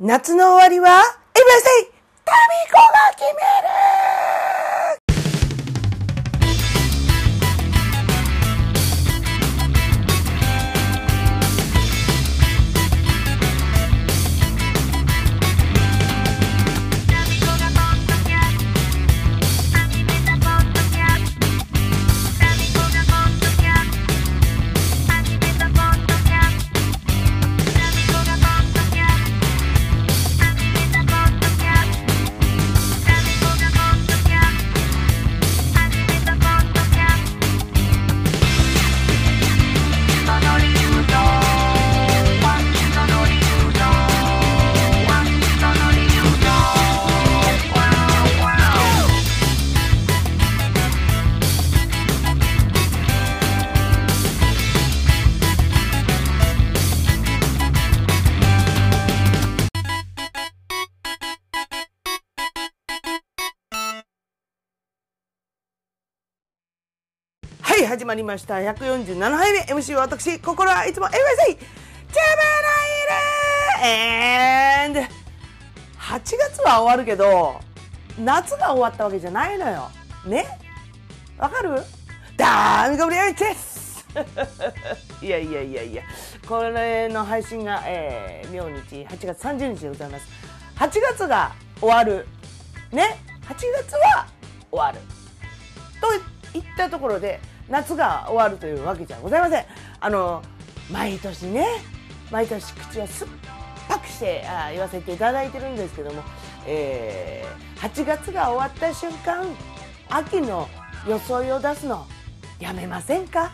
夏の終わりは、エブラセイタミコが決める始まりました。147杯目 MC は私、心はいつもエブラセイジャムナイル and 8月は終わるけど、夏が終わったわけじゃないのよ。ね？わかる？ダーミコブリアイです いやいやいやいや、これの配信が、えー、明日8月30日でございます。8月が終わる。ね ?8 月は終わる。といったところで夏が終わるというわけじゃございません。あの毎年ね毎年口を酸っぱくしてあ言わせていただいてるんですけども、えー8月が終わった瞬間秋の装いを出すのやめませんか？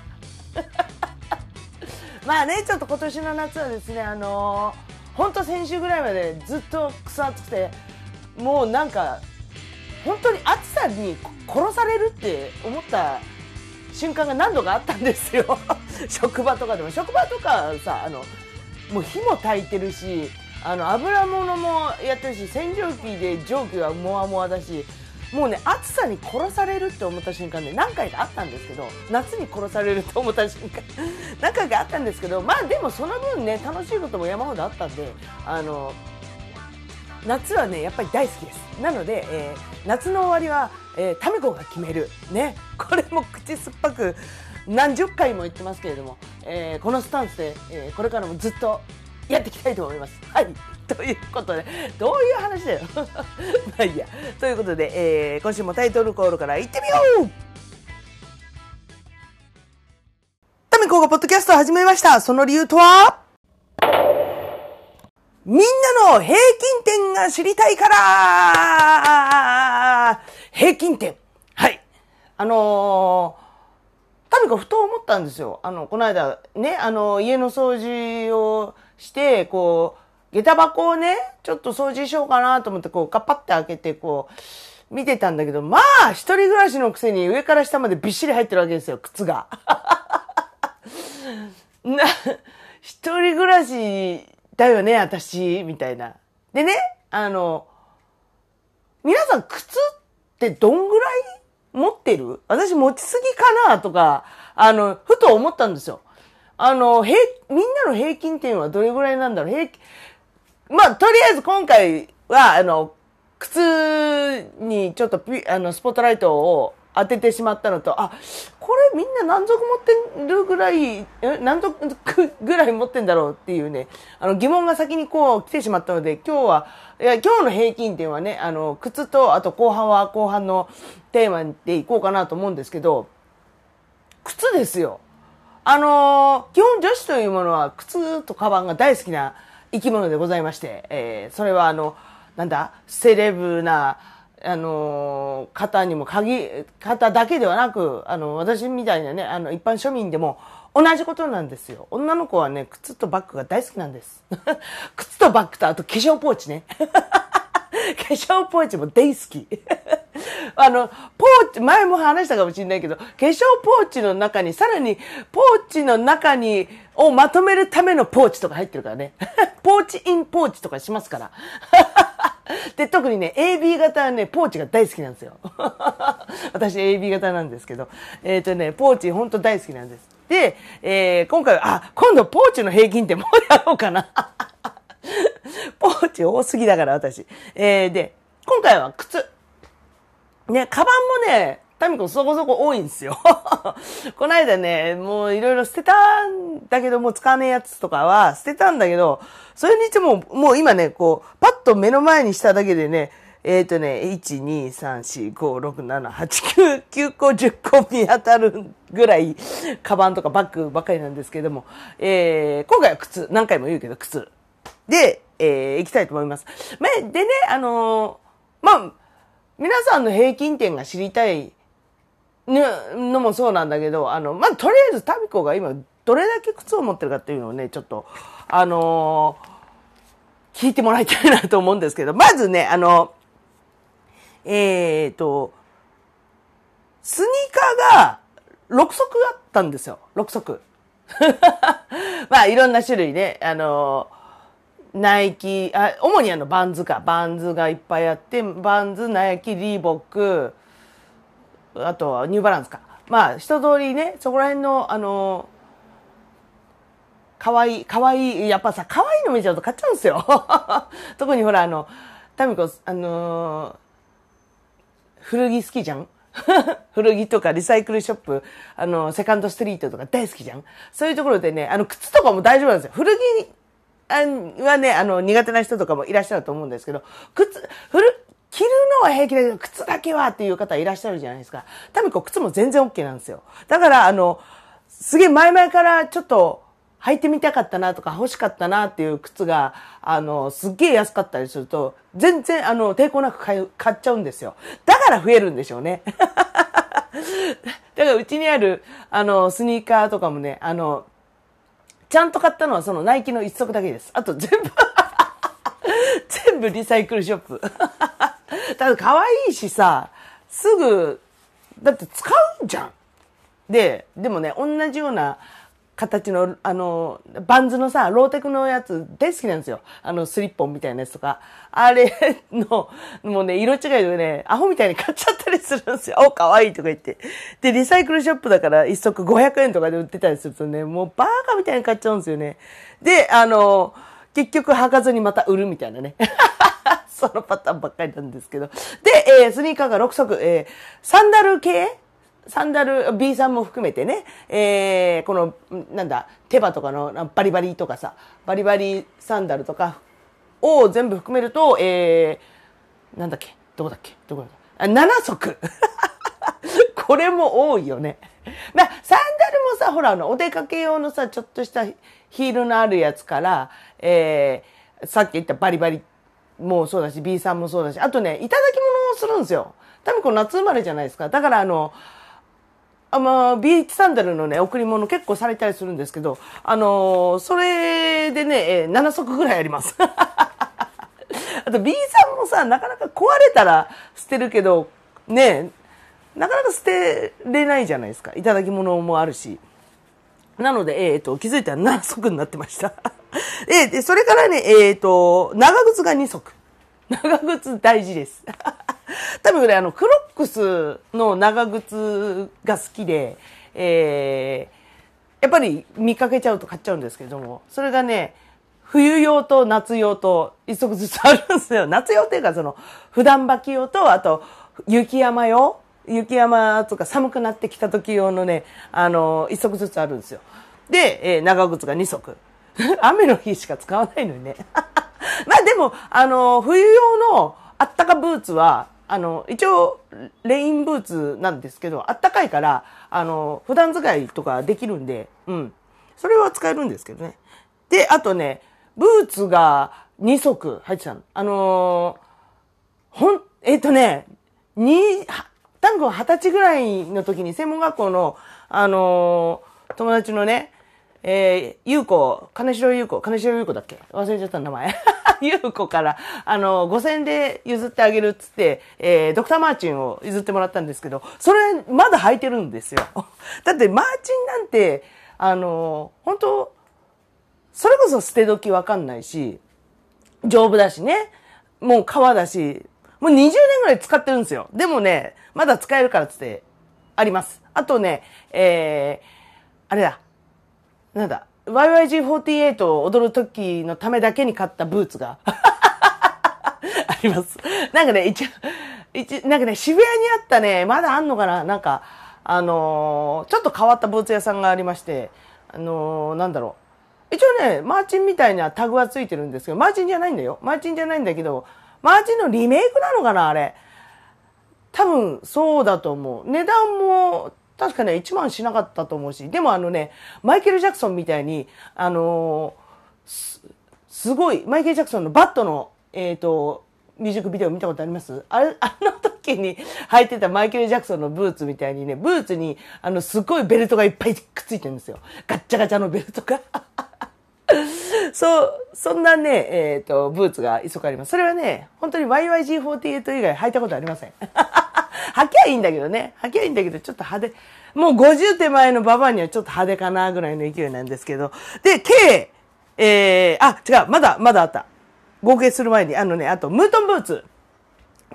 まあねちょっと今年の夏はですねあのー、ほんと先週ぐらいまでずっと草暑くてもうなんか本当に暑さに殺されるって思った瞬間が何度かあったんですよ。職場とかでも。職場とかさあのもう火も焚いてるしあの油物もやってるし洗浄機で蒸気はモワモワだしもうね暑さに殺されるって思った瞬間で何回かあったんですけど夏に殺されると思った瞬間 何回かあったんですけどまあでもその分ね楽しいことも山ほどあったんであの夏はねやっぱり大好きです。なので、えー夏の終わりは、えータミコが決める。ね。これも口酸っぱく何十回も言ってますけれども、えーこのスタンスで、えーこれからもずっとやっていきたいと思います。はい。ということでどういう話だよ。まあいいや。ということで、えー今週もタイトルコールからいってみよう。タミコがポッドキャストを始めました。その理由とは？みんなの平均点が知りたいから平均点。はい。あのー、タミコふと思ったんですよ。あの、この間、ね、あの、家の掃除をして、こう、下駄箱をね、ちょっと掃除しようかなと思って、こう、カッパって開けて、こう、見てたんだけど、まあ、一人暮らしのくせに上から下までびっしり入ってるわけですよ、靴が。な、一人暮らしだよね、私、みたいな。でね、あの、皆さん靴ってどんぐらい持ってる？私持ちすぎかなとか、あの、ふと思ったんですよ。あの、平、みんなの平均点はどれぐらいなんだろう？平均、まあ、とりあえず今回は、あの、靴にちょっとピあのスポットライトを当ててしまったのと、あ、これみんな何足持ってるぐらい、何足 ぐらい持ってんだろうっていうね、あの疑問が先にこう来てしまったので、今日は、いや、今日の平均点はね、あの、靴と、あと後半は後半のテーマでいこうかなと思うんですけど、靴ですよ。あのー基本女子というものは靴とカバンが大好きな生き物でございまして、えーそれはあの、なんだ、セレブな、あの方にも限、方だけではなく、あの、私みたいなね、あの、一般庶民でも同じことなんですよ。女の子はね、靴とバッグが大好きなんです。靴とバッグとあと化粧ポーチね。化粧ポーチも大好き。あの、ポーチ、前も話したかもしれないけど、化粧ポーチの中に、さらに、ポーチの中に、をまとめるためのポーチとか入ってるからね。ポーチインポーチとかしますから。で、特にね、AB 型はね、ポーチが大好きなんですよ。私 AB 型なんですけど、えっ、とね、ポーチほんと大好きなんです。で、えー今回は、あ、今度ポーチの平均点もうやろうかな。ポーチ多すぎだから、私。えー、で、今回は靴。ね、カバンもね、タミコそこそこ多いんですよ。この間ね、もういろいろ捨てたんだけど、もう使わねえやつとかは捨てたんだけど、それにしても、もう今ね、こう、パッと目の前にしただけでね、えっ、ー、とね、1、2、3、4、5、6、7、8、9、9個、10個見当たるぐらい、カバンとかバッグばっかりなんですけども、えー、今回は靴、何回も言うけど靴。で、えー、行きたいと思います。でね、あのー、まあ、皆さんの平均点が知りたいのもそうなんだけど、あの、まあ、とりあえずタミコが今、どれだけ靴を持ってるかっていうのをね、ちょっと、あのー、聞いてもらいたいなと思うんですけど、まずね、あの、えっ、と、スニーカーが6足あったんですよ。6足。まあ、いろんな種類ね、あのナイキ、あ、主にあの、バンズか。バンズがいっぱいあって、バンズ、ナイキ、リーボック、あとはニューバランスか。まあ、一通りね、そこら辺の、あの、かわいい、かわい、やっぱさ、かわいの見ちゃうと買っちゃうんですよ。特にほら、あの、タミコ、あのー、古着好きじゃん？古着とかリサイクルショップ、あの、セカンドストリートとか大好きじゃん？そういうところでね、あの、靴とかも大丈夫なんですよ。古着はね、あの、苦手な人とかもいらっしゃると思うんですけど、靴、古、着るのは平気だけど、靴だけはっていう方いらっしゃるじゃないですか。多分こ靴も全然 OK なんですよ。だから、あの、すげえ前々からちょっと履いてみたかったなとか欲しかったなっていう靴が、あの、すっげえ安かったりすると、全然、あの、抵抗なく買っちゃうんですよ。だから増えるんでしょうね。だからうちにある、あの、スニーカーとかもね、あの、ちゃんと買ったのはそのナイキの一足だけです。あと全部 全部リサイクルショップ。た だ可愛いしさ、すぐ、だって使うんじゃん。で、でもね、同じような形の、あの、バンズのさ、ローテクのやつ大好きなんですよ。あの、スリッポンみたいなやつとか。あれの、もうね、色違いでね、アホみたいに買っちゃったりするんですよ。お、可愛いとか言って。で、リサイクルショップだから一足500円とかで売ってたりするとね、もうバーカみたいに買っちゃうんですよね。で、あの、結局履かずにまた売るみたいなね。そのパターンばっかりなんですけど。で、えー、スニーカーが6足、えー、サンダル系サンダル、B さんも含めてね、えー、この、なんだ、手羽とかのバリバリとかさ、バリバリサンダルとかを全部含めると、えー、なんだっけどこだっけどこだっけあ、7足 これも多いよね。まあ、サンダルもさ、ほら、あの、お出かけ用のさ、ちょっとしたヒールのあるやつから、えー、さっき言ったバリバリもそうだし、B さんもそうだし、あとね、いただき物をするんですよ。多分この夏生まれじゃないですか。だからあの、あまあ、ビーチサンダルのね、贈り物結構されたりするんですけど、あの、それでね、えー、7足ぐらいあります。あと B さんもさ、なかなか壊れたら捨てるけど、ね、なかなか捨てれないじゃないですか。いただき物もあるし。なので、えっ、ー、と、気づいたら7足になってました。えー、で、それからね、えっ、ー、と、長靴が2足。長靴大事です。多分ね、あの、クロックスの長靴が好きで、えー、やっぱり見かけちゃうと買っちゃうんですけども、それがね、冬用と夏用と一足ずつあるんですよ。夏用っていうかその、普段履き用と、あと、雪山用雪山とか寒くなってきた時用のね、あの、一足ずつあるんですよ。で、えー、長靴が二足。雨の日しか使わないのにね。まあでも、あの、冬用のあったかブーツは、あの、一応、レインブーツなんですけど、あったかいから、あの、普段使いとかできるんで、うん。それは使えるんですけどね。で、あとね、ブーツが2足入ってたの。あのー、ほん、えっ、ー、とね、2、多分二十歳ぐらいの時に専門学校の、あのー、友達のね、えー、ゆうこ、金城ゆうこ、金城ゆうこだっけ？忘れちゃった名前。ゆうこから、あの、5000円で譲ってあげるっつって、えー、ドクターマーチンを譲ってもらったんですけど、それ、まだ履いてるんですよ。だって、マーチンなんて、あの、本当それこそ捨て時わかんないし、丈夫だしね、もう革だし、もう20年ぐらい使ってるんですよ。でもね、まだ使えるからっつって、あります。あとね、えー、あれだ。なんだ。YYG48 を踊る時のためだけに買ったブーツが あります。なんかね、一応、一、なんかね、渋谷にあったね、まだあんのかな？なんか、あのー、ちょっと変わったブーツ屋さんがありまして、あのー、なんだろう。一応ね、マーチンみたいなタグはついてるんですけど、マーチンじゃないんだよ。マーチンじゃないんだけど、マーチンのリメイクなのかなあれ。多分、そうだと思う。値段も、確かね、1万しなかったと思うし、でもあのね、マイケル・ジャクソンみたいに、あのー、す、すごい、マイケル・ジャクソンのバットの、えっ、ー、と、ミュージックビデオ見たことあります？あれ、あの時に履いてたマイケル・ジャクソンのブーツみたいにね、ブーツに、あの、すごいベルトがいっぱいくっついてるんですよ。ガッチャガチャのベルトが。そう、そんなね、えっ、ー、と、ブーツが一足あります。それはね、本当に YYG48 以外履いたことありません。履きゃいいんだけどね。履きゃいいんだけど、ちょっと派手。もう50手前のババアにはちょっと派手かなぐらいの勢いなんですけど。で、計、えー、あ、違う、まだ、まだあった。合計する前に、あのね、あと、ムートンブーツ。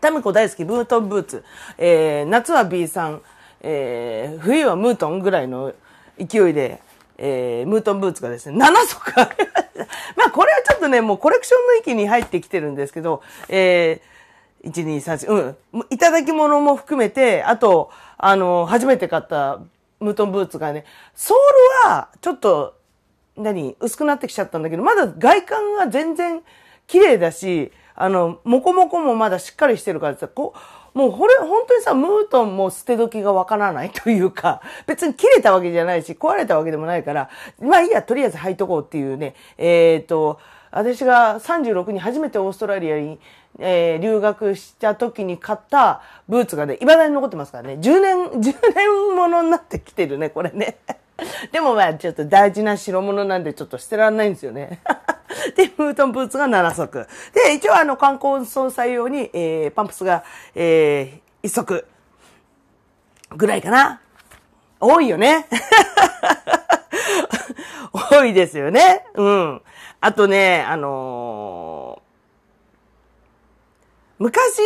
タミコ大好き、ムートンブーツ。えー、夏は B さん、えー、冬はムートンぐらいの勢いで、えー、ムートンブーツがですね、7足あ まあ、これはちょっとね、もうコレクションの域に入ってきてるんですけど、えー、1、2、3、4、うん。いただき物も含めて、あと、あの、初めて買ったムートンブーツがね、ソールは、ちょっと、何、薄くなってきちゃったんだけど、まだ外観が全然、綺麗だし、あの、もこもこもまだしっかりしてるからさ、こう、もうこれ、本当にさ、ムートンも捨て時がわからないというか、別に切れたわけじゃないし、壊れたわけでもないから、まあいいや、とりあえず履いとこうっていうね、えっ、ー、と、私が36に初めてオーストラリアに、えー、留学した時に買ったブーツがね、未だに残ってますからね、10年、10年ものになってきてるね、これね。でもまあちょっと大事な代物なんでちょっと捨てらんないんですよね。で、ムートンブーツが7足。で、一応あの観光総裁用に、えー、パンプスが、えー、1足ぐらいかな。多いよね。多いですよね。うん。あとね、あのー、昔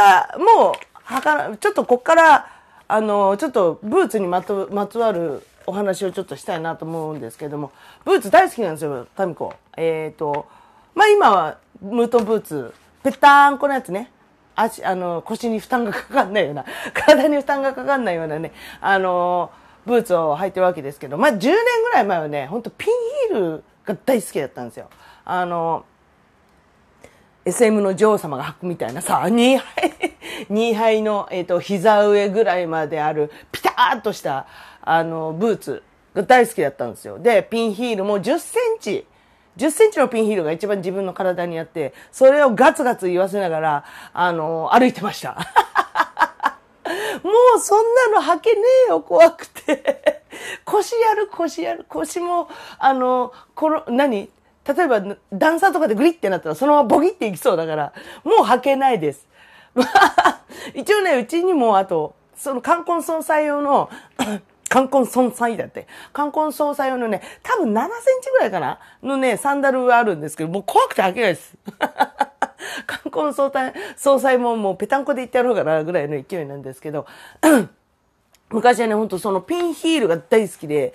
はもう、はかちょっとこっから、あのー、ちょっとブーツにまとまつわるお話をちょっとしたいなと思うんですけども、ブーツ大好きなんですよ、タミコ。えっ、ー、と、まあ今はムートンブーツ、ぺったんこのやつね。足、あの、腰に負担がかかんないような、体に負担がかかんないようなね、あの、ブーツを履いてるわけですけど、まあ10年ぐらい前はね、ほんとピンヒールが大好きだったんですよ。あの、SM の女王様が履くみたいなさ、2杯、2杯の、えっ、ー、と、膝上ぐらいまである、ピターっとした、あの、ブーツが大好きだったんですよ。で、ピンヒールも10センチ、10センチのピンヒールが一番自分の体にあって、それをガツガツ言わせながら、あの、歩いてました。もうそんなの履けねえよ、怖くて。腰やる、腰やる。腰も、あの、この、何例えば、段差とかでグリってなったら、そのままボギっていきそうだから、もう履けないです。一応ね、うちにも、あと、その冠婚葬祭用の 冠婚葬祭だって。冠婚葬祭用のね、多分7センチぐらいかな？のね、サンダルがあるんですけど、もう怖くて開けないです。冠婚葬祭、総裁ももうぺたんこで言ってやろうかなぐらいの勢いなんですけど、昔はね、ほんとそのピンヒールが大好きで、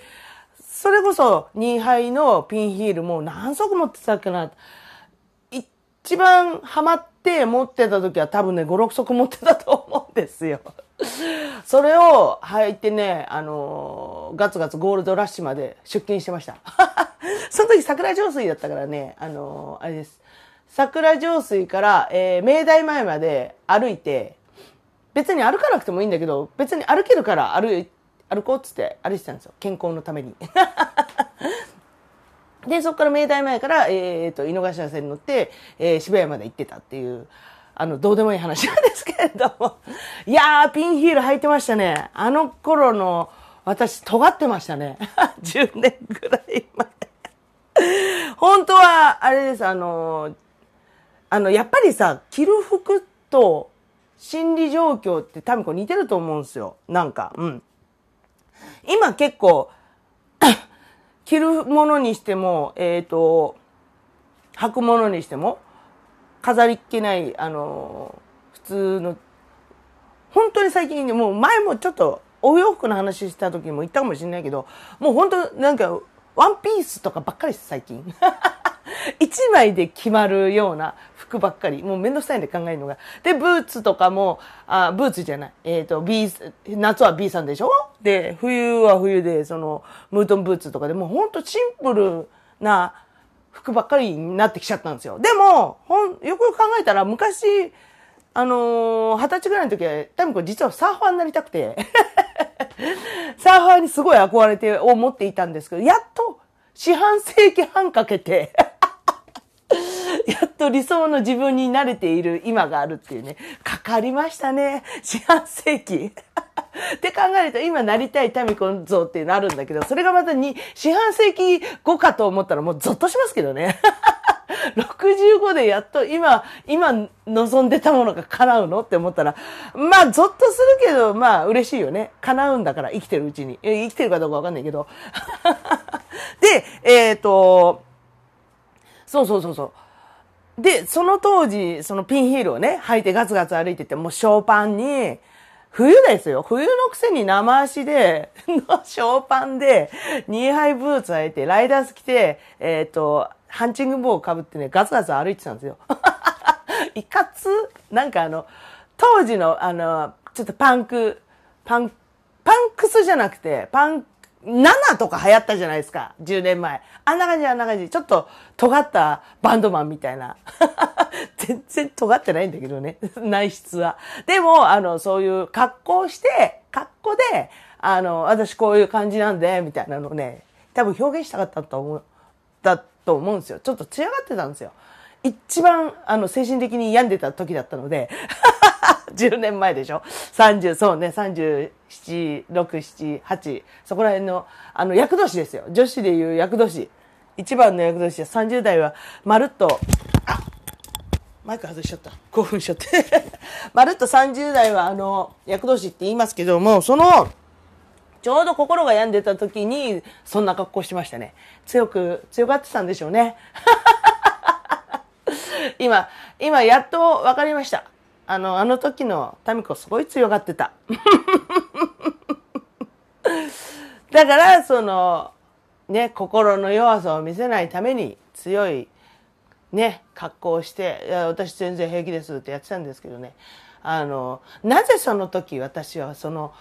それこそ2杯のピンヒールも何足持ってたっけな。一番ハマって持ってた時は多分ね、5、6足持ってたと思うんですよ。それを履いてね、あのー、ガツガツゴールドラッシュまで出勤してました。その時桜上水だったからね、あのー、あれです。桜上水から、えー、明大前まで歩いて、別に歩かなくてもいいんだけど、別に歩けるから歩歩こうっつって歩いてたんですよ。健康のために。で、そこから明大前から、えっ、ー、と、井の頭線に乗って、えー、渋谷まで行ってたっていう、あの、どうでもいい話なんですけれども。いやー、ピンヒール履いてましたね。あの頃の、私、尖ってましたね。10年ぐらい前。本当は、あれです、あの、あの、やっぱりさ、着る服と心理状況って多分こう似てると思うんですよ。なんか、うん。今結構、着るものにしても、えっ、ー、と、履くものにしても、飾りっ気ない、あの、普通の、本当に最近ね、もう前もちょっとお洋服の話した時も言ったかもしれないけど、もう本当なんか、ワンピースとかばっかりです、最近。一枚で決まるような服ばっかり。もうめんどくさいんで考えるのが。で、ブーツとかも、あ、ブーツじゃない。えっ、ー、と、B、夏は B さんでしょ？で、冬は冬で、その、ムートンブーツとかでもうほんとシンプルな服ばっかりになってきちゃったんですよ。でも、ほん、よく考えたら、昔、あのー、二十歳ぐらいの時は、タミコ実はサーファーになりたくて、サーファーにすごい憧れて思っていたんですけど、やっと四半世紀半かけて やっと理想の自分に慣れている今があるっていうね。かかりましたね。四半世紀。って考えると、今なりたいタミコン像っていうのあるんだけど、それがまたに、四半世紀後かと思ったらもうゾッとしますけどね。65でやっと今、今望んでたものが叶うのって思ったら、まあ、ゾッとするけど、まあ、嬉しいよね。叶うんだから、生きてるうちに。生きてるかどうかわかんないけど。で、えっ、ー、と、そうそうそうそう。で、その当時、そのピンヒールをね、履いてガツガツ歩いてて、もうショーパンに、冬ですよ。冬のくせに生足で、の ショーパンで、ニーハイブーツ履いて、ライダース着て、えっ、ー、と、ハンチング帽をかぶってね、ガツガツ歩いてたんですよ。いかつなんかあの、当時の、あの、ちょっとパンク、パン、パンクスじゃなくて、パン7とか流行ったじゃないですか。10年前。あんな感じ、あんな感じ。ちょっと尖ったバンドマンみたいな。全然尖ってないんだけどね。内質は。でも、あの、そういう格好して、格好で、あの、私こういう感じなんで、みたいなのをね、多分表現したかったと思う、だと思うんですよ。ちょっと艶がってたんですよ。一番、あの、精神的に病んでた時だったので。10年前でしょ ?30、そうね、37、6、7、8、そこら辺の、あの、役年ですよ。女子でいう役年。一番の役年は30代は、まるっと、あマイク外しちゃった。興奮しちゃって。まるっと30代は、あの、役年って言いますけども、その、ちょうど心が病んでた時に、そんな格好しましたね。強く、強がってたんでしょうね。今、今、やっと分かりました。あの、あの時のタミコすごい強がってた。だから、その、ね、心の弱さを見せないために強い、ね、格好をして、いや、私全然平気ですってやってたんですけどね。あの、なぜその時私はその、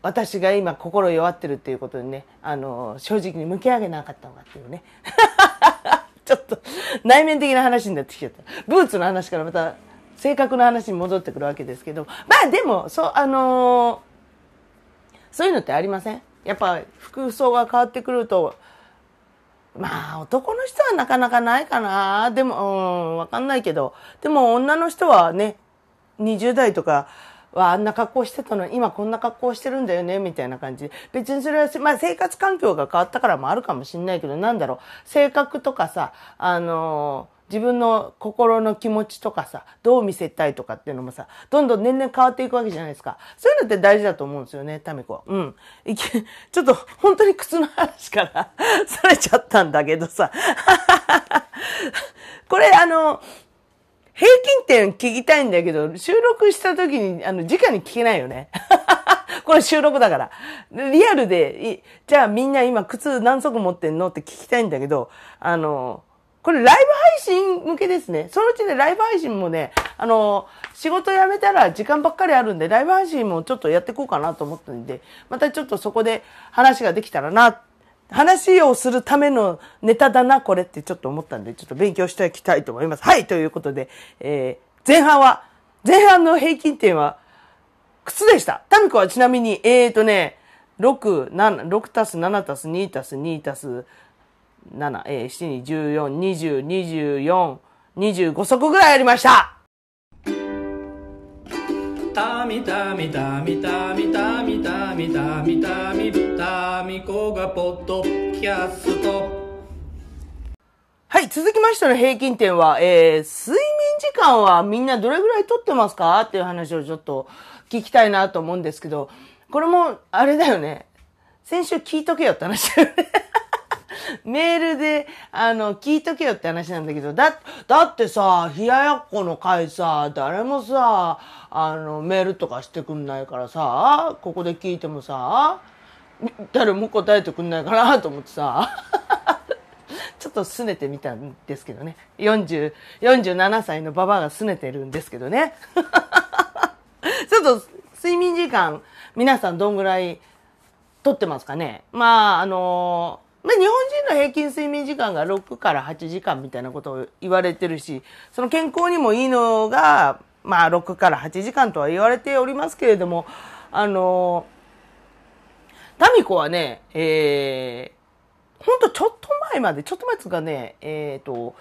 私が今心弱ってるっていうことにね、あの、正直に向き上げなかったのかっていうね。ちょっと内面的な話になってきちゃった。ブーツの話からまた性格の話に戻ってくるわけですけど、まあでも、そう、あのー、そういうのってありません？やっぱ服装が変わってくると、まあ男の人はなかなかないかな。でも、うん、わかんないけど、でも女の人はね、20代とか、はあんな格好してたのに今こんな格好してるんだよねみたいな感じ。別にそれは、まあ、生活環境が変わったからもあるかもしんないけどなんだろう。性格とかさあのー自分の心の気持ちとかさ、どう見せたいとかっていうのもさ、どんどん年々変わっていくわけじゃないですか。そういうのって大事だと思うんですよね、タミコ。うん。いけ、ちょっと本当に靴の話から それちゃったんだけどさ。これあの、平均点聞きたいんだけど、収録した時に、あの、直に聞けないよね。これ収録だから。リアルで、じゃあみんな今靴何足持ってんのって聞きたいんだけど、あの、これライブ配信向けですね。そのうちね、ライブ配信もね、あの、仕事辞めたら時間ばっかりあるんで、ライブ配信もちょっとやっていこうかなと思ったんで、またちょっとそこで話ができたらな、話をするためのネタだな、これってちょっと思ったんで、ちょっと勉強していきたいと思います。はい、ということで、えー、前半は、前半の平均点は、靴でした。タミコはちなみに、えーとね、6、7、6たす7たす2たす2たす7、えー、7に14、20、24、25足ぐらいありましたたみたみたみたみたみたみたみたみたみこがポッドキャストはい、続きましての平均点は、えー、睡眠時間はみんなどれぐらいとってますかっていう話をちょっと聞きたいなと思うんですけど、これも、あれだよね。先週聞いとけよって話だよね。メールで、あの、聞いとけよって話なんだけど、だ、だってさ、冷ややっこの会さ、誰もさ、あの、メールとかしてくんないからさ、ここで聞いてもさ、誰も答えてくんないかなと思ってさ。ちょっと拗ねてみたんですけどね。40、47歳のババアが拗ねてるんですけどね。ちょっと睡眠時間、皆さんどんぐらいとってますかね。まあ、あのまあ、日本人の平均睡眠時間が6から8時間みたいなことを言われてるし、その健康にもいいのが、まあ、6から8時間とは言われておりますけれども、あのタミコはね、えー、ほんとちょっと前まで、ちょっと前つかね、えっ、ー、と、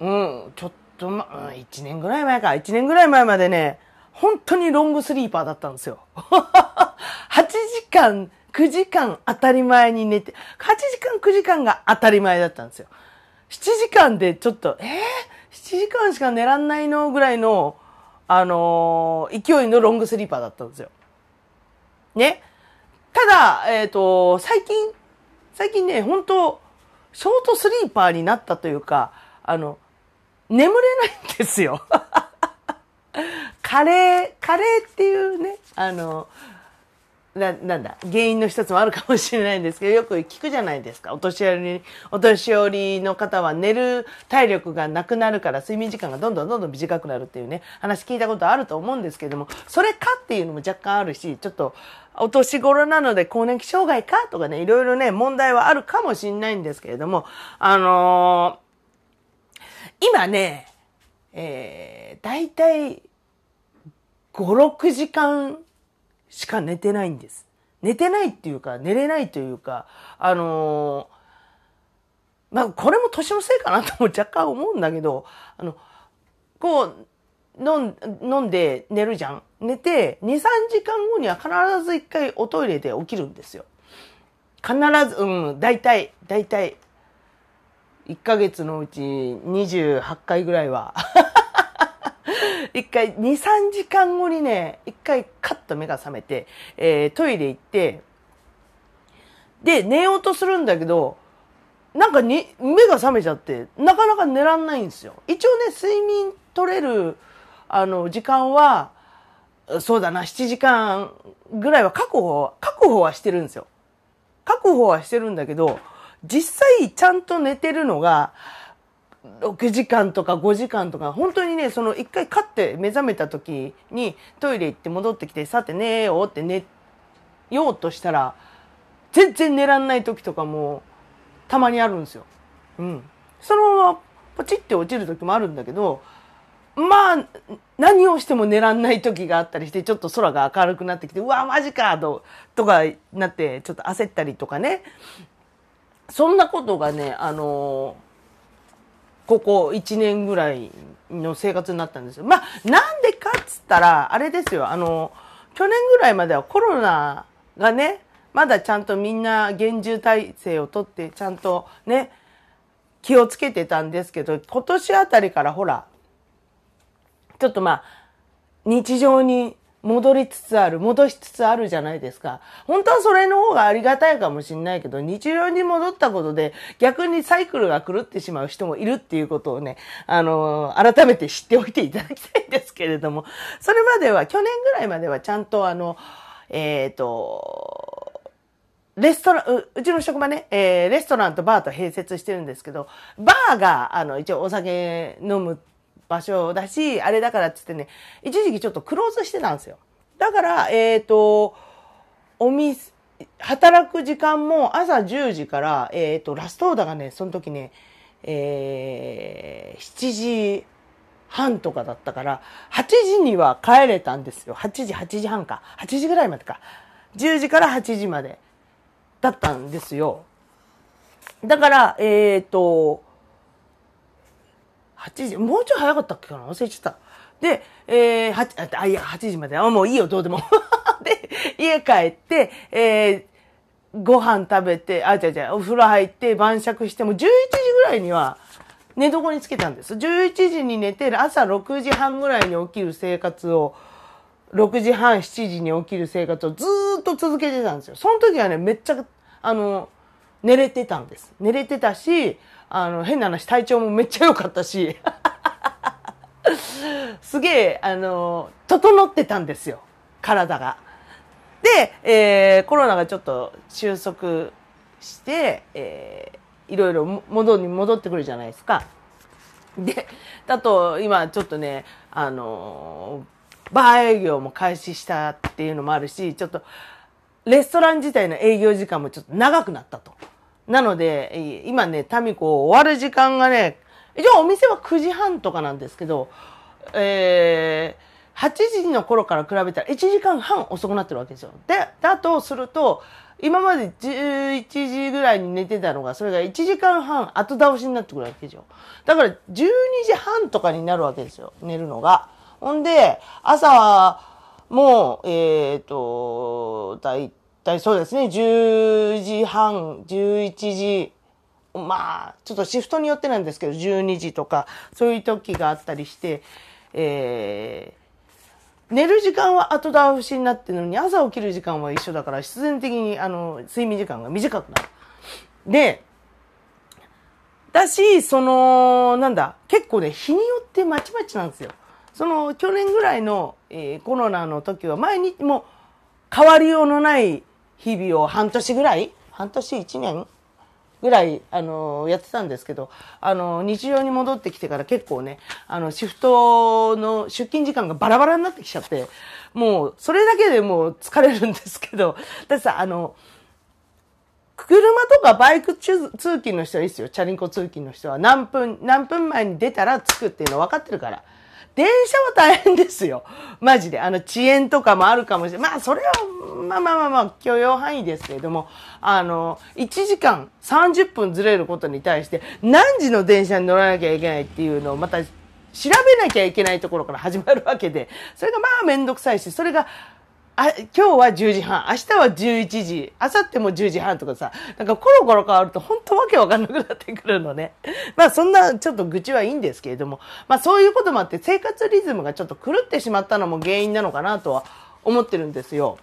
うん、ちょっとま、1年ぐらい前か、1年ぐらい前までね、本当にロングスリーパーだったんですよ。8時間、9時間当たり前に寝て、8時間、9時間が当たり前だったんですよ。7時間でちょっと、えー、7時間しか寝らんないのぐらいの、あのー、勢いのロングスリーパーだったんですよ。ね？ただ、えっ、ー、と、最近、最近ね、本当ショートスリーパーになったというか、あの、眠れないんですよ。カレー、カレーっていうね、あの、な、なんだ、原因の一つもあるかもしれないんですけど、よく聞くじゃないですか。お年寄り、お年寄りの方は寝る体力がなくなるから睡眠時間がどんどんどんどん短くなるっていうね、話聞いたことあると思うんですけども、それかっていうのも若干あるし、ちょっと、お年頃なので更年期障害かとかね、いろいろね、問題はあるかもしれないんですけれども、あのー、今ね、えー、大体、5、6時間しか寝てないんです。寝てないっていうか、寝れないというか、あのー、まあ、これも年のせいかなとも若干思うんだけど、あの、こう、飲んで寝るじゃん。寝て、2、3時間後には必ず一回おトイレで起きるんですよ。必ず、うん、大体、大体、1ヶ月のうち28回ぐらいは 一回、2、3時間後にね、一回カと目が覚めて、えー、トイレ行って、で、寝ようとするんだけど、なんかに、目が覚めちゃって、なかなか寝らんないんですよ。一応ね、睡眠取れる、あの、時間は、そうだな、7時間ぐらいは確保、確保はしてるんですよ。確保はしてるんだけど、実際ちゃんと寝てるのが、6時間とか5時間とか、本当にね、その一回勝って目覚めた時にトイレ行って戻ってきて、さて寝ようって寝ようとしたら、全然寝らんない時とかもたまにあるんですよ。うん。そのままポチって落ちる時もあるんだけど、まあ、何をしても寝らんない時があったりして、ちょっと空が明るくなってきて、うわ、マジかと、とかなって、ちょっと焦ったりとかね。そんなことがね、あのーここ1年ぐらいの生活になったんですよ。まあ、なんでかっつったら、あれですよ、あの、去年ぐらいまではコロナがね、まだちゃんとみんな厳重体制をとって、ちゃんとね、気をつけてたんですけど、今年あたりからほら、ちょっとまあ、日常に戻りつつある、戻しつつあるじゃないですか。本当はそれの方がありがたいかもしれないけど、日常に戻ったことで逆にサイクルが狂ってしまう人もいるっていうことをね、あの、改めて知っておいていただきたいんですけれども、それまでは、去年ぐらいまではちゃんとあの、えっ、ー、と、レストランう、うちの職場ね、えー、レストランとバーと併設してるんですけど、バーが、あの、一応お酒飲む場所だし、あれだからっつってね、一時期ちょっとクローズしてたんですよ。だから、えっ、ー、と、お店、働く時間も朝10時から、えっ、ー、と、ラストオーダーがね、その時ね、えー、7時半とかだったから、8時には帰れたんですよ。8時、8時半か。8時ぐらいまでか。10時から8時までだったんですよ。だから、えっ、ー、と、8時、もうちょい早かったっけかな？忘れちゃった。で、えー、8、あ、いや、8時まで、あ、もういいよ、どうでも。で、家帰って、えー、ご飯食べて、あ、じゃじゃお風呂入って晩酌しても11時ぐらいには寝床につけたんです。11時に寝て、朝6時半ぐらいに起きる生活を、6時半、7時に起きる生活をずっと続けてたんですよ。その時はね、めっちゃ、あの、寝れてたんです。寝れてたし、あの、変な話、体調もめっちゃ良かったし、すげえ、あの、整ってたんですよ。体が。で、えー、コロナがちょっと収束して、えー、いろいろ戻に戻ってくるじゃないですか。で、だと今ちょっとね、あの、バー営業も開始したっていうのもあるし、ちょっと、レストラン自体の営業時間もちょっと長くなったと。なので、今ね、タミコ終わる時間がね、一応お店は9時半とかなんですけど、えー、8時の頃から比べたら1時間半遅くなってるわけですよ。で、だとすると、今まで11時ぐらいに寝てたのが、それが1時間半後倒しになってくるわけですよ。だから12時半とかになるわけですよ。寝るのが。ほんで、朝は、もう、えっ、ー、と、だいそうですね、10時半、11時、まあ、ちょっとシフトによってなんですけど、12時とか、そういう時があったりして、えー、寝る時間は後倒しになってるのに、朝起きる時間は一緒だから、必然的に、あの、睡眠時間が短くなる。で、だし、その、なんだ、結構ね、日によってまちまちなんですよ。その、去年ぐらいの、えー、コロナの時は、毎日もう変わりようのない日々を半年ぐらい半年一年ぐらい、あの、やってたんですけど、あの、日常に戻ってきてから結構ね、あの、シフトの出勤時間がバラバラになってきちゃって、もう、それだけでもう疲れるんですけど、だってさ、あの、車とかバイク通勤の人はいいですよ。チャリンコ通勤の人は。何分、何分前に出たら着くっていうの分かってるから。電車は大変ですよ。マジで。あの、遅延とかもあるかもしれない。まあ、それは、まあまあまあまあ、許容範囲ですけれども、あの、1時間30分ずれることに対して、何時の電車に乗らなきゃいけないっていうのをまた調べなきゃいけないところから始まるわけで、それがまあめんどくさいし、それがあ、今日は10時半、明日は11時、明後日も10時半とかさ、なんかコロコロ変わると本当わけわかんなくなってくるのね。まあそんなちょっと愚痴はいいんですけれども、まあそういうこともあって生活リズムがちょっと狂ってしまったのも原因なのかなとは思ってるんですよ。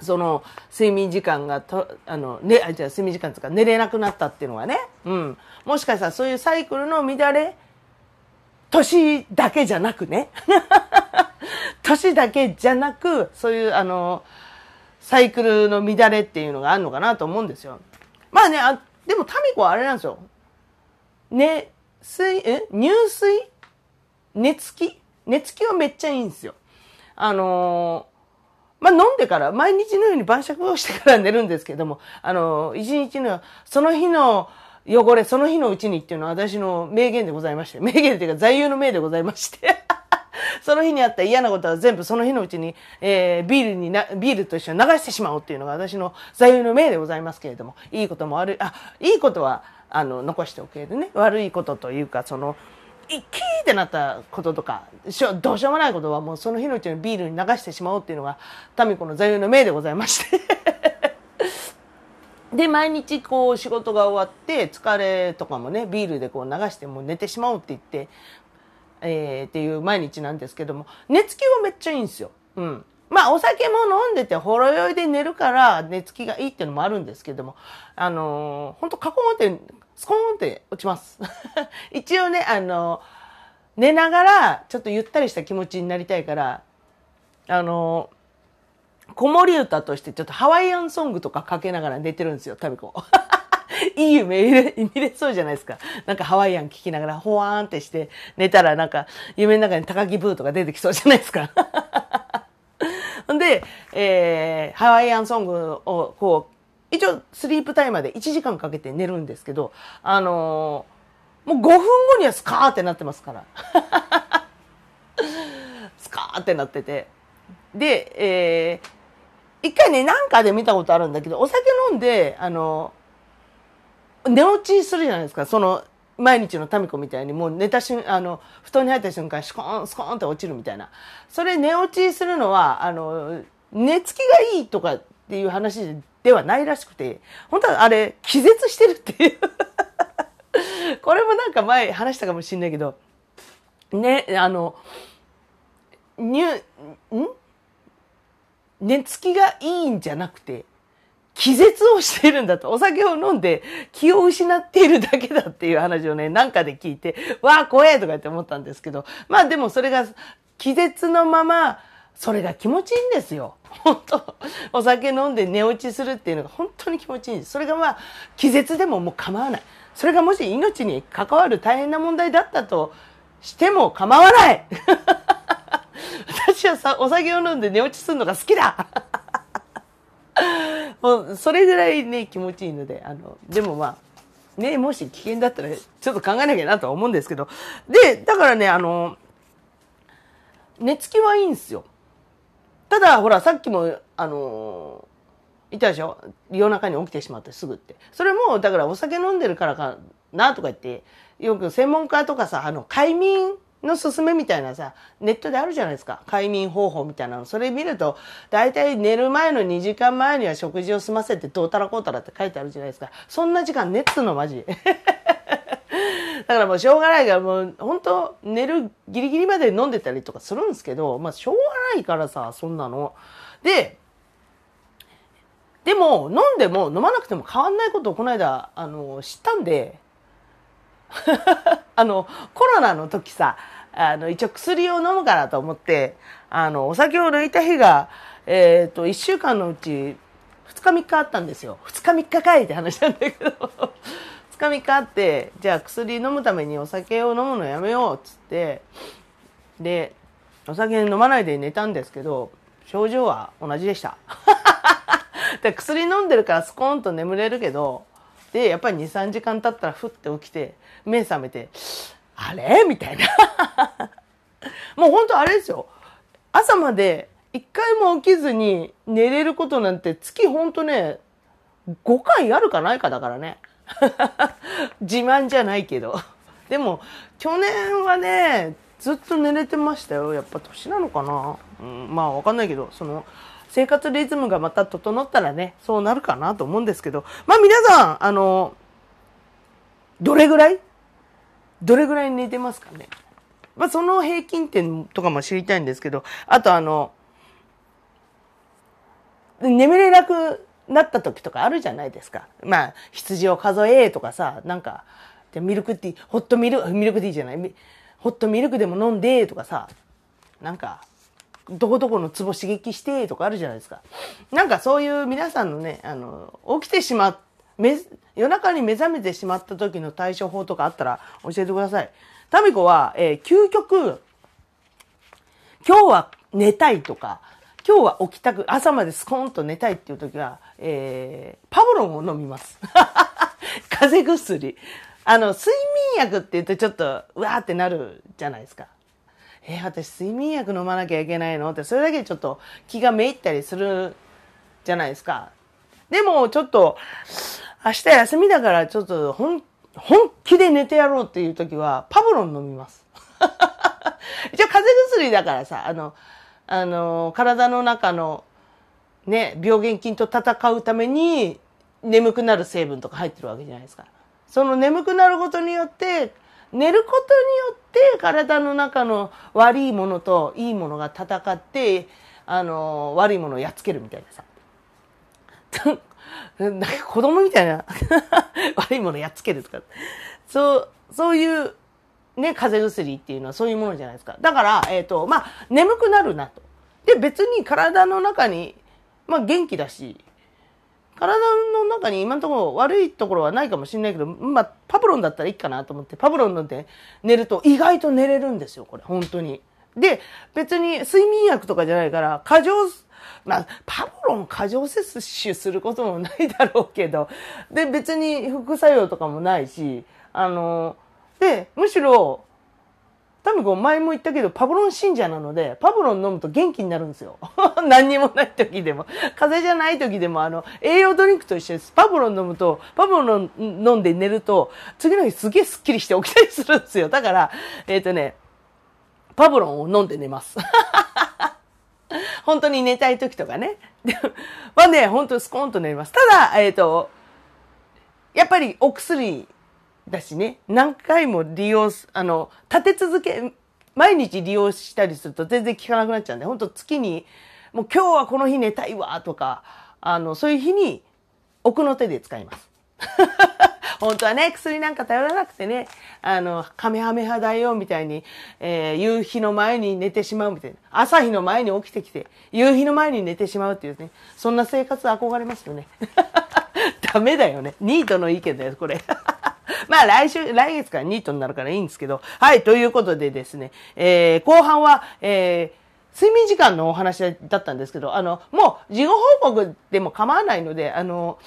その睡眠時間がと、あの、ね、あ、じゃ睡眠時間とか寝れなくなったっていうのはね。うん。もしかしたらそういうサイクルの乱れ、年だけじゃなくね。年だけじゃなく、そういう、あの、サイクルの乱れっていうのがあるのかなと思うんですよ。まあね、あでもタミコはあれなんですよ。ね、水、え？入水？寝つき寝つきはめっちゃいいんですよ。あのまあ、飲んでから、毎日のように晩酌をしてから寝るんですけども、あの一日の、その日の汚れ、その日のうちにっていうのは私の名言でございまして、名言っていうか座右の銘でございましてその日にあった嫌なことは全部その日のうちに、えー、ビールにな、ビールと一緒に流してしまおうっていうのが私の座右の銘でございますけれども、いいことも悪い、あ、いいことは、あの、残しておけるね。悪いことというか、その、キーってなったこととか、どうしようもないことはもうその日のうちにビールに流してしまおうっていうのが、民子の座右の銘でございまして で、毎日こう仕事が終わって、疲れとかもね、ビールでこう流してもう寝てしまおうって言って、えー、っていう毎日なんですけども、寝つきはめっちゃいいんですよ。うん。まあ、お酒も飲んでて、ほろ酔いで寝るから、寝つきがいいっていうのもあるんですけども、あのー、ほんと、カコンって、スコーンって落ちます。一応ね、あのー、寝ながら、ちょっとゆったりした気持ちになりたいから、あのー、子守歌としてちょっとハワイアンソングとかかけながら寝てるんですよ、タビコ。いい夢見れ見れそうじゃないですか。なんかハワイアン聞きながら、ほわーんってして寝たらなんか、夢の中に高木ブーとか出てきそうじゃないですか。ほ んで、えー、ハワイアンソングを、こう、一応、スリープタイマーで1時間かけて寝るんですけど、あのー、もう5分後にはスカーってなってますから。スカーってなってて。で、えー、一回ね、なんかで見たことあるんだけど、お酒飲んで、あの寝落ちするじゃないですか。その、毎日の民子みたいにもう寝た瞬、あの、布団に入った瞬間、シコーン、スコーンって落ちるみたいな。それ寝落ちするのは、あの、寝つきがいいとかっていう話ではないらしくて、本当はあれ、気絶してるっていう これもなんか前話したかもしんないけど、ね、あの、にゅ、ん？寝つきがいいんじゃなくて、気絶をしているんだと。お酒を飲んで気を失っているだけだっていう話をね、なんかで聞いて、わあ、怖えとかって思ったんですけど、まあでもそれが気絶のまま、それが気持ちいいんですよ。本当お酒飲んで寝落ちするっていうのが本当に気持ちいいんです。それがまあ、気絶でももう構わない。それがもし命に関わる大変な問題だったとしても構わない 私はさ、お酒を飲んで寝落ちするのが好きだ、それぐらいね、気持ちいいので、あの、でもまあ、ね、もし危険だったら、ちょっと考えなきゃなとは思うんですけど。で、だからね、あの、寝つきはいいんですよ。ただ、ほら、さっきも、あのいたでしょ？夜中に起きてしまってすぐって。それも、だからお酒飲んでるからかなとか言って、よく専門家とかさ、あの、快眠の勧めみたいなさ、ネットであるじゃないですか。快眠方法みたいなの。それ見ると、大体寝る前の2時間前には食事を済ませてどうたらこうたらって書いてあるじゃないですか。そんな時間寝つのマジ。だからもうしょうがないから、もう本当寝るギリギリまで飲んでたりとかするんですけど、まあしょうがないからさ、そんなの。で、でも飲んでも飲まなくても変わんないことをこの間、あの、知ったんで、あの、コロナの時さ、あの、一応薬を飲むからと思って、あの、お酒を抜いた日が、えっ、ー、と、1週間のうち、2日3日あったんですよ。2日3日かいって話なんだけど。2日3日あって、じゃあ薬飲むためにお酒を飲むのやめようっつって、で、お酒飲まないで寝たんですけど、症状は同じでした。で薬飲んでるからスコーンと眠れるけど、で、やっぱり2、3時間経ったらふって起きて、目覚めて、あれ？みたいな。もう本当あれですよ。朝まで一回も起きずに寝れることなんて月ほんとね、5回あるかないかだからね。自慢じゃないけど。でも、去年はね、ずっと寝れてましたよ。やっぱ年なのかな？うん、まあわかんないけど、その、生活リズムがまた整ったらね、そうなるかなと思うんですけど、まあ皆さん、あの、どれぐらい？どれぐらい寝てますかね？まあ、その平均点とかも知りたいんですけど、あとあの、眠れなくなった時とかあるじゃないですか。まあ、羊を数えとかさ、なんか、ミルクティー、ホットミルク、ミルクティーじゃない、ホットミルクでも飲んでとかさ、なんか、どこどこのツボ刺激してとかあるじゃないですか。なんかそういう皆さんのね、あの、起きてしまっ、夜中に目覚めてしまった時の対処法とかあったら教えてください。タミコは、えー、究極、今日は寝たいとか、今日は起きたく、朝までスコーンと寝たいっていう時は、えー、パブロンを飲みます。風邪薬。あの、睡眠薬って言うとちょっと、うわーってなるじゃないですか。えー、私睡眠薬飲まなきゃいけないのって、それだけちょっと気がめいったりするじゃないですか。でも、ちょっと、明日休みだからちょっと本、本気で寝てやろうっていう時は、パブロン飲みます。一応風邪薬だからさ、あの、あの、体の中のね、病原菌と戦うために眠くなる成分とか入ってるわけじゃないですか。その眠くなることによって、寝ることによって体の中の悪いものといいものが戦って、あの、悪いものをやっつけるみたいなさ。なんか子供みたいな 悪いものやっつけるとか。そう、そういうね、風邪薬っていうのはそういうものじゃないですか。だから、えっ、ー、と、まあ、眠くなるなと。で、別に体の中に、まあ、元気だし、体の中に今のところ悪いところはないかもしれないけど、まあ、パブロンだったらいいかなと思って、パブロン飲んで寝ると意外と寝れるんですよ、これ、本当に。で、別に睡眠薬とかじゃないから、過剰まあ、パブロン過剰摂取することもないだろうけど、で、別に副作用とかもないし、あの、で、むしろ、タミコ前も言ったけど、パブロン信者なので、パブロン飲むと元気になるんですよ。何にもない時でも。風邪じゃない時でも、あの、栄養ドリンクと一緒です。パブロン飲むと、パブロン飲んで寝ると、次の日すげえスッキリして起きたりするんですよ。だから、えっ、ー、とね、パブロンを飲んで寝ます。本当に寝たい時とかね。はね、本当スコーンと寝ます。ただ、えっ、ー、と、やっぱりお薬だしね、何回も利用す、あの、立て続け、毎日利用したりすると全然効かなくなっちゃうんで、本当月に、もう今日はこの日寝たいわとか、あの、そういう日に奥の手で使います。本当はね、薬なんか頼らなくてね、あの、カメハメハだよ、みたいに、えー、夕日の前に寝てしまうみたいな。朝日の前に起きてきて、夕日の前に寝てしまうっていうね、そんな生活憧れますよね。ダメだよね。ニートの意見だよ、これ。まあ来週、来月からニートになるからいいんですけど。はい、ということでですね、えー、後半は、えー、睡眠時間のお話だったんですけど、あの、もう、事後報告でも構わないので、あの、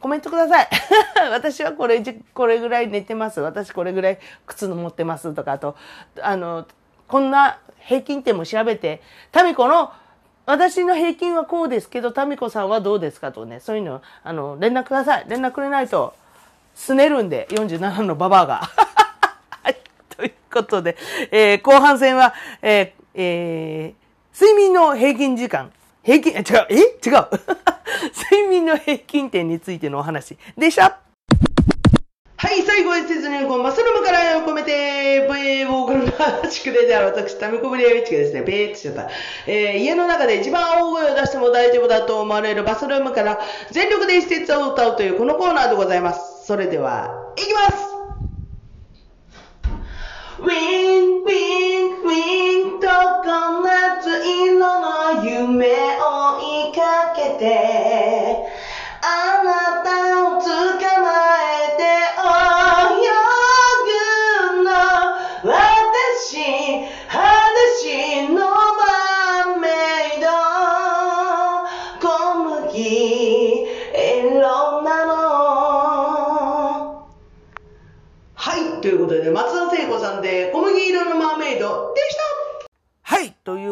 コメントください。私はこれ、これぐらい寝てます。私これぐらい靴の持ってますとか、あと、あの、こんな平均点も調べて、タミコの、私の平均はこうですけど、タミコさんはどうですかとね、そういうの、あの、連絡ください。連絡くれないと、すねるんで、47のババアが。はい。ということで、えー、後半戦は、えー、えー、睡眠の平均時間。平均、え違う、え？違う。睡眠の平均点についてのお話でした。はい、最後は説明コンマスルムから込めて、ーボーカルの話くれである私、タミコブリアウィッチがですね、ベーってしちゃった。えー、家の中で一番大声を出しても大丈夫だと思われるバスルームから全力で施設を歌うというこのコーナーでございます。それでは、いきますウィン、ウィン、ウィンとこ夏色の夢を追いかけて。あなたを捕まえてお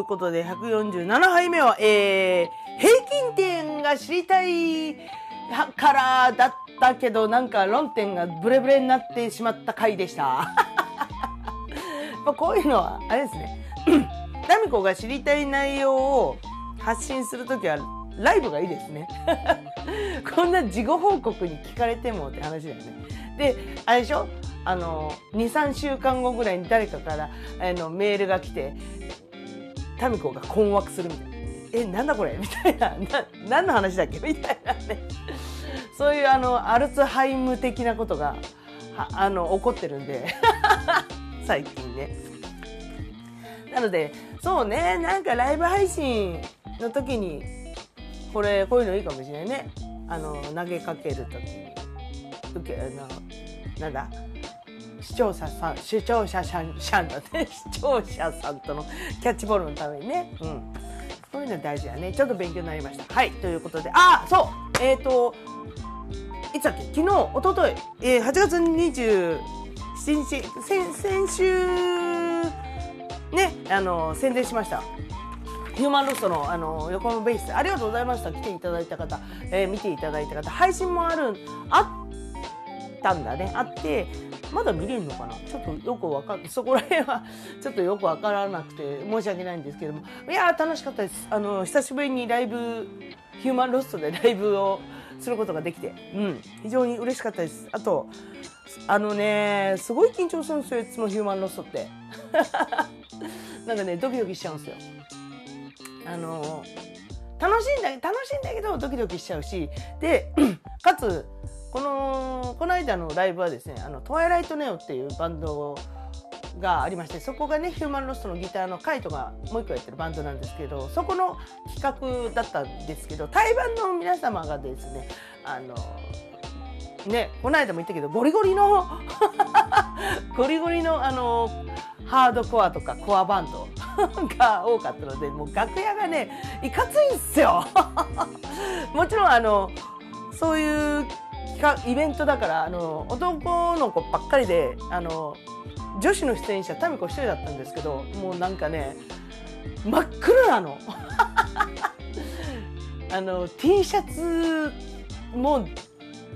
ことで147杯目はえー平均点が知りたいからだったけど、なんか論点がブレブレになってしまった回でした。こういうのは、あれですね。ナミコが知りたい内容を発信するときは、ライブがいいですね。こんな事後報告に聞かれてもって話だよね。で、あれでしょ？あの、2、3週間後ぐらいに誰かからあのメールが来て、タミコが困惑するみたいな。えなんだこれ？みたいな。何の話だっけ？みたいなね。そういうあのアルツハイム的なことがあの起こってるんで。最近ね。なのでそうね。なんかライブ配信の時にこれこういうのいいかもしれないね。あの投げかける時に。受けあのなんだ？視聴者さん視聴者さんだね。視聴者さんとのキャッチボールのためにね。うん。そういうの大事だね。ちょっと勉強になりました。はい。ということで、あ、そう。えっ、ー、と、いつだっけ？昨日、おととい、えー、8月27日、先先週、ね、あの、宣伝しました。ヒューマンロストのあの横のベース。ありがとうございました。来ていただいた方、えー、見ていただいた方。配信もあるあたんだね。あってまだ見れるのかな？ちょっとよくわかそこら辺は ちょっとよくわからなくて申し訳ないんですけども。いや楽しかったです。あの久しぶりにライブヒューマンロストで ライブをすることができて、うん、非常に嬉しかったです。あとあのねすごい緊張するんですよいつもヒューマンロストって。なんかねドキドキしちゃうんですよ。あの楽しいんだ楽しいんだけどドキドキしちゃうし。で かつこのこの間のライブはですねあのトワイライトネオっていうバンドがありましてそこがねヒューマンロストのギターのカイトがもう一個やってるバンドなんですけどそこの企画だったんですけど対バンの皆様がですねあのねこの間も言ったけどゴリゴリの ゴリゴリのあのハードコアとかコアバンド が多かったのでもう楽屋がねいかついんすよ。もちろんあのそういうイベントだからあの男の子ばっかりであの女子の出演者タミコ一人だったんですけどもうなんかね真っ黒なの。あの T シャツもう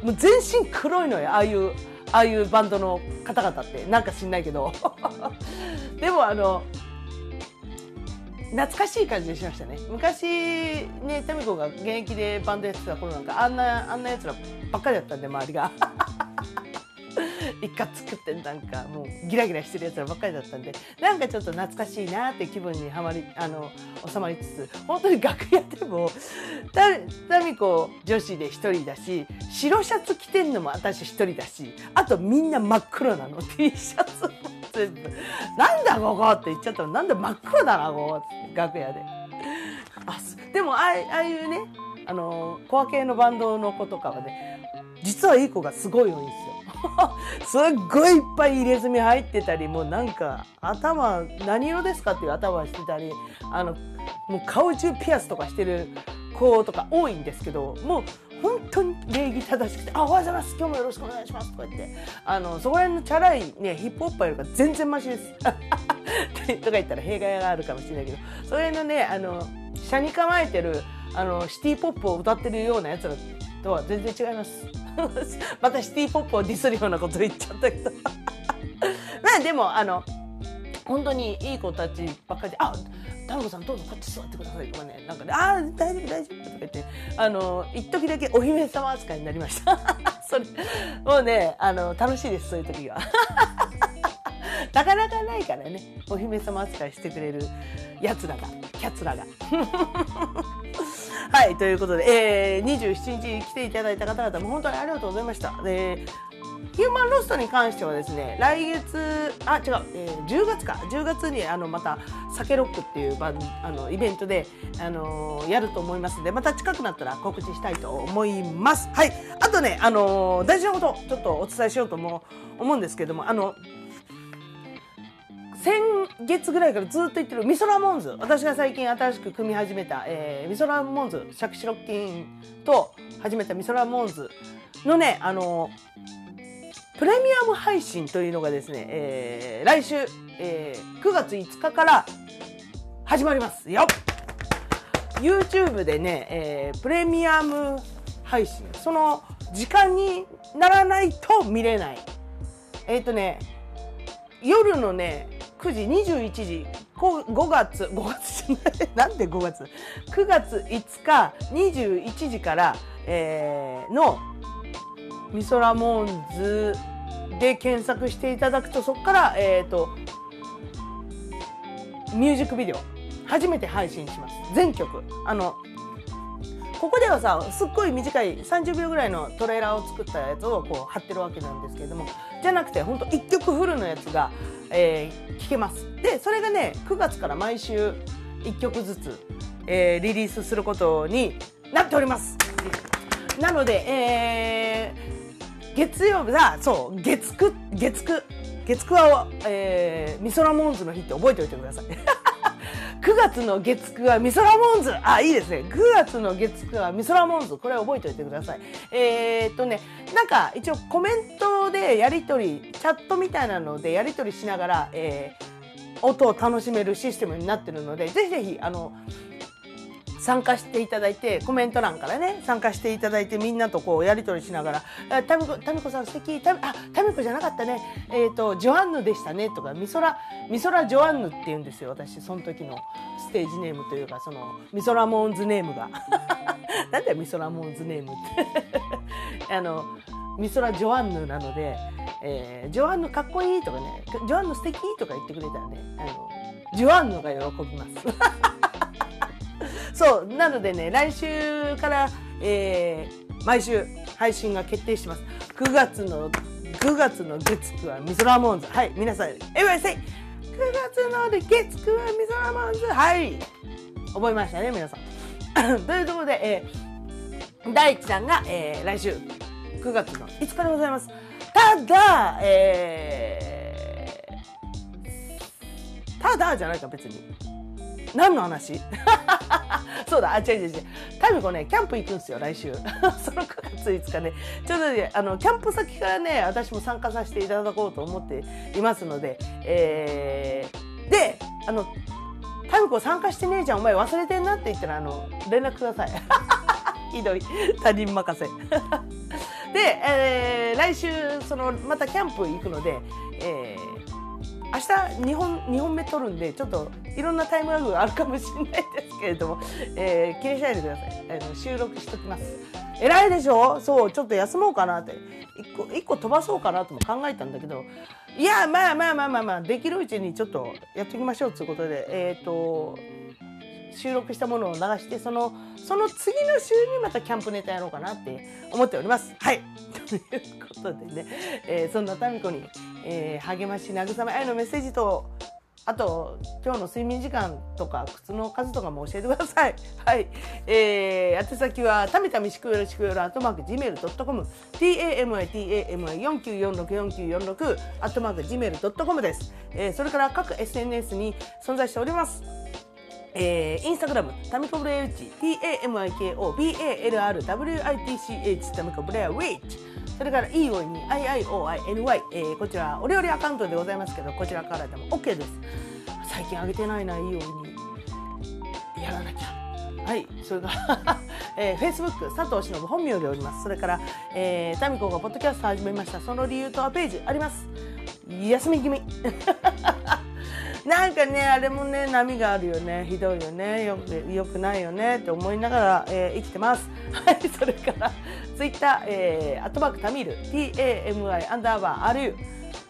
もう全身黒いのよああいうああいうバンドの方々って。なんか知んないけど。でもあの懐かしい感じでしましたね。昔ねタミコが現役でバンドやってた頃なんかあんなあんなやつらばっかりだったんで周りが。一括作ってなんかもうギラギラしてるやつらばっかりだったんでなんかちょっと懐かしいなって気分にはまりあの収まりつつ本当に楽屋でもタミコ女子で一人だし白シャツ着てんのも私一人だしあとみんな真っ黒なの T シャツも。全部「なんだここ!」って言っちゃったら「なんで真っ黒だなここ」楽屋で。あでもああいうねあのコア系のバンドの子とかはね実はいい子がすごい多いんですよ。すっごいいっぱい入れ墨入ってたりもうなんか頭何色ですかっていう頭してたりあのもう顔中ピアスとかしてる子とか多いんですけどもう本当に礼儀正しくて「あおはようございます今日もよろしくお願いします」とか言ってあのそこら辺のチャラい、ね、ヒップホッパーよりか全然マシです。とか言ったら弊害があるかもしれないけどそれのねあの車に構えてるあのシティポップを歌ってるようなやつらとは全然違います。またシティポップをディスるようなこと言っちゃったけど まあでもあの本当にいい子たちばっかりで「あタムコさんどうぞこっち座ってください」とかねなんかね「ああ大丈夫大丈夫」とか言ってあの一時だけお姫様扱いになりました。それもうねあの楽しいですそういう時は。なかなかないからねお姫様扱いしてくれるやつらがキャツらが。はい、ということで、えー、27日来ていただいた方々も本当にありがとうございました。でヒューマンロストに関してはですね来月あ違う、えー、10月か。10月にあのまた「酒ロック」っていうバあのイベントで、あのー、やると思いますのでまた近くなったら告知したいと思います。はい。あとね、あのー、大事なことちょっとお伝えしようとも思うんですけどもあの先月ぐらいからずっと言ってるミソラモンズ。私が最近新しく組み始めた、えー、ミソラモンズシャクシロッキンと始めたミソラモンズのねあのプレミアム配信というのがですね、えー、来週、えー、9月5日から始まります。よ YouTube でね、えー、プレミアム配信その時間にならないと見れない。えっ、ー、とね夜のね9時21時5月5月じゃない。なんで5月？9月5日21時から、えー、のみそらモンズで検索していただくとそこからえっ、ー、とミュージックビデオ初めて配信します。全曲。あのここではさすっごい短い30秒ぐらいのトレーラーを作ったやつをこう貼ってるわけなんですけれどもじゃなくてほんと1曲フルのやつが、えー、聴けます。でそれがね9月から毎週1曲ずつ、えー、リリースすることになっております。なので、えー、月曜日だそう月9月9月9は、えー、ミソラモンズの日って覚えておいてください 9月の月9はミソラモンズあ、いいですね。9月の月9はミソラモンズ。これ覚えておいてください。えー、っとね、なんか一応コメントでやりとり、チャットみたいなのでやりとりしながら、えー、音を楽しめるシステムになってるので、ぜひぜひ、あの、参加していただいてコメント欄からね参加していただいてみんなとこうやり取りしながら「タミコタミコさん素敵タミあタミコじゃなかったね。えっ、ー、とジョアンヌでしたね」とか「ミソラミソラジョアンヌ」って言うんですよ私その時のステージネームというかそのミソラモーンズネームが。なんだよミソラモーンズネームって。あのミソラ・ジョアンヌなので、えー、ジョアンヌかっこいいとかねジョアンヌ素敵とか言ってくれたらねあのジョアンヌが喜びます。そうなのでね来週から、えー、毎週配信が決定します。9月の9月の月9はミソラモンズ。はい皆さんエブリセイ9月の月9はミソラモンズ。はい。覚えましたね皆さん。というところで、えー、大地さんが、えー、来週9月の5日でございます。ただえー、ただじゃないか別に。何の話？そうだ、あ、違う違う違う。タミコね、キャンプ行くんですよ、来週。その9月5日ね、ちょうどね、あの、キャンプ先からね、私も参加させていただこうと思っていますので、えー、で、あの、タミコ参加してねえじゃん、お前忘れてんなって言ったら、あの、連絡ください。ひどい。他人任せ。で、えー、来週、その、またキャンプ行くので、えー、明日2本 ,2 本目撮るんでちょっといろんなタイムラグがあるかもしれないですけれども、えー、気にしないでください。あの収録しときます、偉いでしょ？そう、ちょっと休もうかなって。一個、一個飛ばそうかなとも考えたんだけど、いや、まあまあまあまあまあ、できるうちにちょっとやっていきましょうということで、えっ、ー、と、収録したものを流して、その、その次の週にまたキャンプネタやろうかなって思っております。はい。ということでね、えー、そんなタミコに、えー、励まし、慰め、愛のメッセージと、あと、今日の睡眠時間とか、靴の数とかも教えてください。はい。えー、宛先は、たみたみしくよろしくよろ、あとマーク、gmail.com、tami,tami,49464946、あとマーク、gmail.com です。えー、それから各 SNS に存在しております。えー、インスタグラム、タミコブレウチ、t-a-m-i-k-o, b-a-l-r-w-i-t-c-h、タミコブレアウィッチ。それから EOI に IIOINY、えー、こちら、お料理アカウントでございますけど、こちらからでも OK です。最近上げてないな、EOI に。やらなきゃ。はい、それから、えー、Facebook 佐藤忍本名でおります。それから、えー、タミコがポッドキャスト始めました。その理由とはページあります。休み気味。なんかね、あれもね、波があるよね。ひどいよね。よく、よくないよね。って思いながら、えー、生きてます。はい、それから、ツイッター、えー、アットマークタミール、t-a-m-i アンダーバー r-u、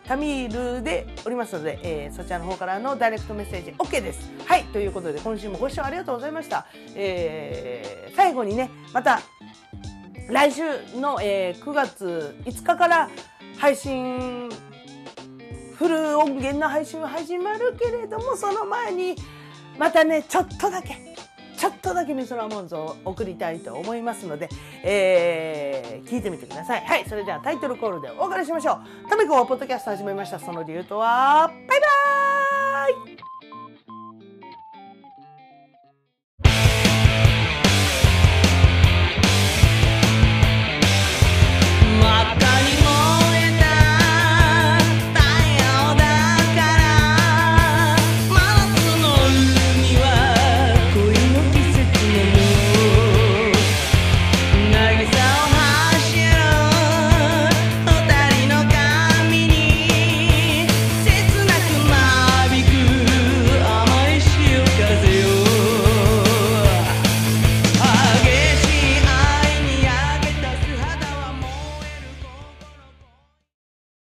タミールでおりますので、えー、そちらの方からのダイレクトメッセージ OK です。はい、ということで今週もご視聴ありがとうございました。えー、最後にね、また来週の、えー、9月5日から配信フル音源の配信は始まるけれども、その前に、またね、ちょっとだけ、ちょっとだけミソラモンズを送りたいと思いますので、えー、聞いてみてください。はい、それではタイトルコールでお別れしましょう。タミコはポッドキャスト始めました。その理由とは、バイバーイ